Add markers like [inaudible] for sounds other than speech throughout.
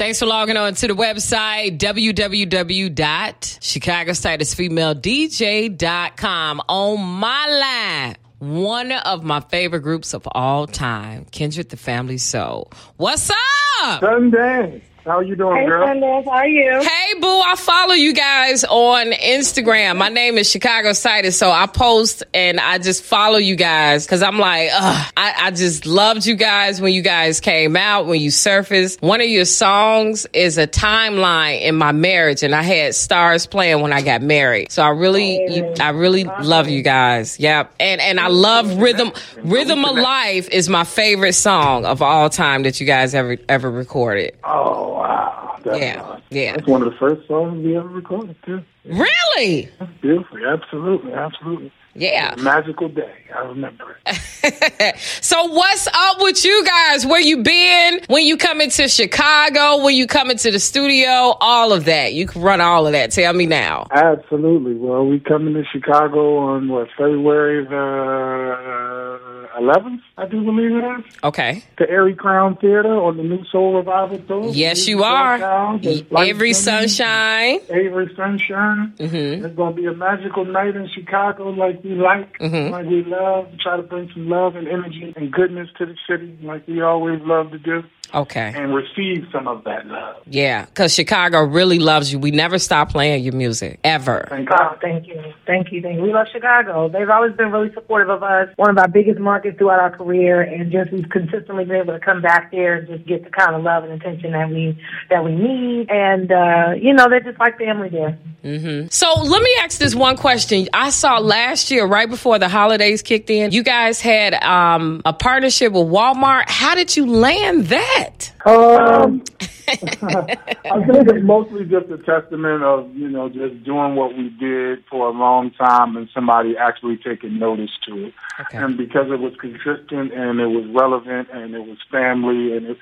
Thanks for logging on to the website, www.chicagostatusfemaledj.com. On my line, one of my favorite groups of all time, Kindred the Family Soul. What's up? Sunday. How you doing, Hey, girl? Sundance, how are you? Hey, boo, I follow you guys on Instagram. My name is Chicago Cited, so I post and I just follow you guys because I'm like, I, I just loved you guys when you guys came out, when you surfaced. One of your songs is a timeline in my marriage, and I had stars playing when I got married. So I really, you, I really love you guys. Yep. And, and I love Rhythm, Rhythm of Life is my favorite song of all time that you guys ever, ever recorded. Oh wow. Yeah, yeah. That's one of the first songs we ever recorded too. Really? That's beautiful. Absolutely, absolutely. Yeah. Magical day. I remember it. [laughs] So what's up with you guys? Where you been? When you coming to Chicago? When you coming to the studio? All of that. You can run all of that. Tell me now. Absolutely. Well, we coming to Chicago on what February the eleventh, I do believe it is. Okay. The Arie Crown Theater on the New Soul Revival tour. Yes, you are. Downtown, the Avery Sunshine. Avery Sunshine. Mm-hmm. It's going to be a magical night in Chicago like we like, Mm-hmm. like we love. Try to bring some love and energy and goodness to the city like we always love to do Okay. and receive some of that love. Yeah, because Chicago really loves you. We never stop playing your music ever. Thank Oh, God. thank you. Thank you. Thank you. We love Chicago. They've always been really supportive of us. One of our biggest markets throughout our career and just we've consistently been able to come back there and just get the kind of love and attention that we that we need. And uh, you know, they're just like family there. So let me ask this one question. I saw last year, right before the holidays kicked in, you guys had um, a partnership with Walmart. How did you land that? Um, [laughs] I think it's mostly just a testament of, you know, just doing what we did for a long time and somebody actually taking notice to it. Okay. And because it was consistent and it was relevant and it was family and it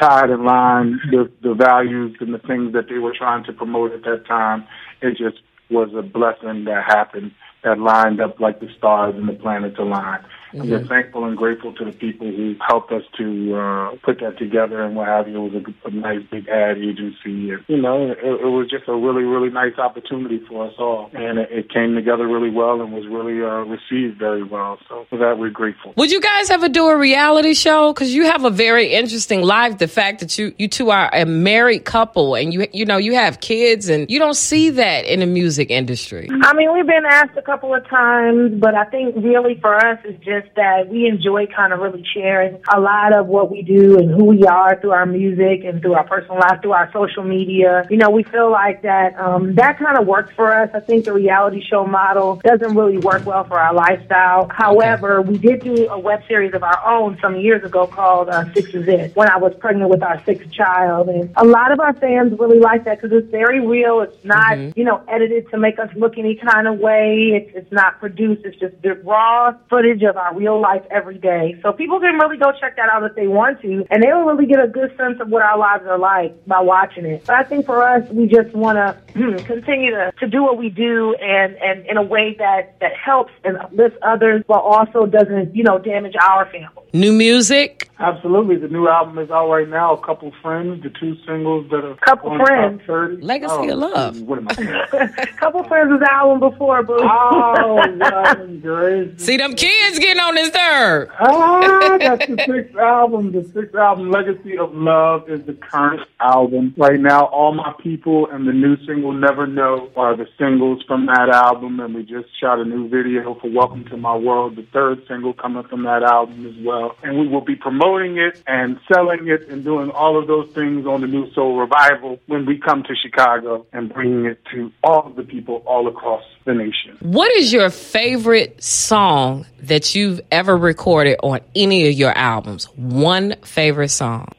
tied in line with the values and the things that they were trying to promote at that time, it just was a blessing that happened that lined up like the stars and the planets aligned. And we're thankful and grateful to the people who helped us to uh, put that together and what have you. It was a, a nice big ad agency. And, you know, it, it was just a really, really nice opportunity for us all. And it, it came together really well and was really uh, received very well. So for that, we're grateful. Would you guys ever do a reality show? Because you have a very interesting life. The fact that you you two are a married couple and you you know you have kids and you don't see that in the music industry. I mean, we've been asked a couple of times, but I think really for us it's just that we enjoy kind of really sharing a lot of what we do and who we are through our music and through our personal life, through our social media. You know, we feel like that um, that kind of works for us. I think the reality show model doesn't really work well for our lifestyle. However, we did do a web series of our own some years ago called uh, Six Is It when I was pregnant with our sixth child, and a lot of our fans really like that because it's very real. It's not you know edited to make us look any kind of way. It's it's not produced. It's just the raw footage of our real life every day. So people can really go check that out if they want to, and they don't really get a good sense of what our lives are like by watching it. But I think for us, we just want [clears throat] to continue to, to do what we do and, and in a way that, that helps and uplifts others, but also doesn't, you know, damage our family. New music. Absolutely. The new album is out right now. A couple friends, the two singles that are Couple on top Friends. 30. Legacy oh, of Love. What am I saying? [laughs] Couple friends was the album before, boo. oh, well, great. [laughs] See them kids getting on this nerve. Ah, that's the sixth [laughs] album. The sixth album, Legacy of Love, is the current album. Right now, All My People and the new single, Never Know, are the singles from that album. And we just shot a new video for Welcome to My World, the third single coming from that album as well. And we will be promoting it and selling it and doing all of those things on the New Soul Revival when we come to Chicago and bringing it to all of the people all across the nation. What is your favorite song that you've ever recorded on any of your albums? One favorite song.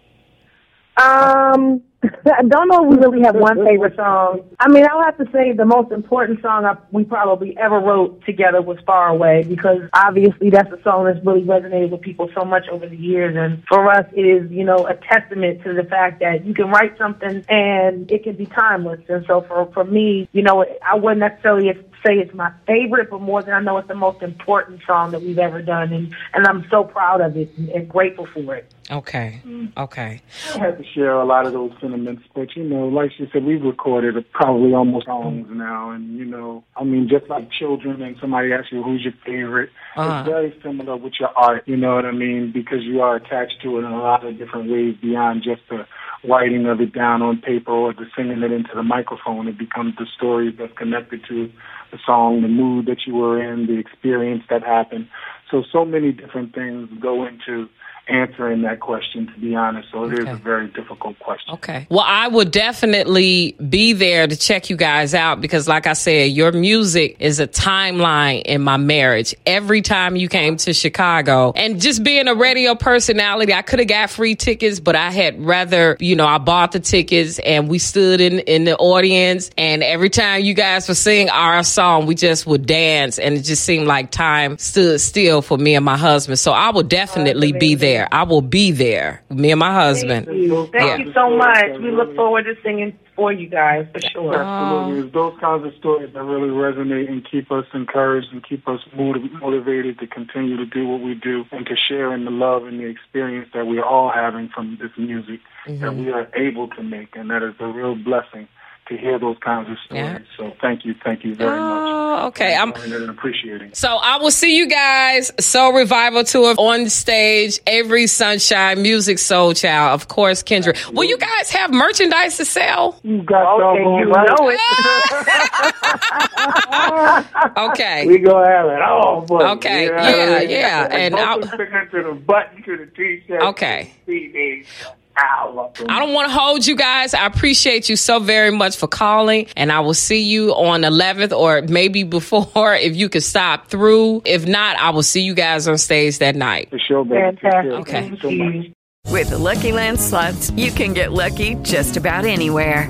Um, [laughs] I don't know if we really have one favorite song. I mean, I'll have to say the most important song I, we probably ever wrote together was Far Away because obviously that's a song that's really resonated with people so much over the years. And for us, it is, you know, a testament to the fact that you can write something and it can be timeless. And so for, for me, you know, I wouldn't necessarily say it's my favorite, but more than I know it's the most important song that we've ever done. And, and I'm so proud of it and, and grateful for it. Okay. Mm. Okay. I had to share a lot of those sentiments, but you know, like she said, we've recorded probably almost songs now, and you know, I mean, just like children, and somebody asks you who's your favorite, Uh-huh. it's very similar with your art. You know what I mean? Because you are attached to it in a lot of different ways beyond just the writing of it down on paper or the singing it into the microphone. It becomes the story that's connected to the song, the mood that you were in, the experience that happened. So, so many different things go into answering that question, to be honest. So it is Okay. a very difficult question. Okay. Well, I would definitely be there to check you guys out because, like I said, your music is a timeline in my marriage. Every time you came to Chicago and just being a radio personality, I could have got free tickets, but I had rather, you know, I bought the tickets and we stood in, in the audience. And every time you guys were singing our song, we just would dance and it just seemed like time stood still for me and my husband. So I will definitely be there. I will be there. Me and my husband. Thank you. Thank Yeah. you so much. We look forward to singing for you guys for sure. Absolutely. It's those kinds of stories that really resonate and keep us encouraged and keep us motivated to continue to do what we do and to share in the love and the experience that we're all having from this music that mm-hmm. we are able to make. And that is a real blessing to hear those kinds of stories. Yeah. So thank you. Thank you very much. Oh, okay. I'm and appreciating it. So I will see you guys Soul Revival Tour on stage. Avery Sunshine Musiq Soulchild, of course, Kindred. Will you guys have merchandise to sell? You got Okay, doggone you right. know it. [laughs] Okay. We gonna have it all, boy. Okay, You know what I yeah, yeah, and Both I'll- the signature, the button to the t-shirt, Okay. CD. Ow. I don't want to hold you guys. I appreciate you so very much for calling, and I will see you on 11th or maybe before [laughs] if you can stop through. If not, I will see you guys on stage that night. For sure, baby. Fantastic. Okay. Thank you so much. With the Lucky Land slots, you can get lucky just about anywhere.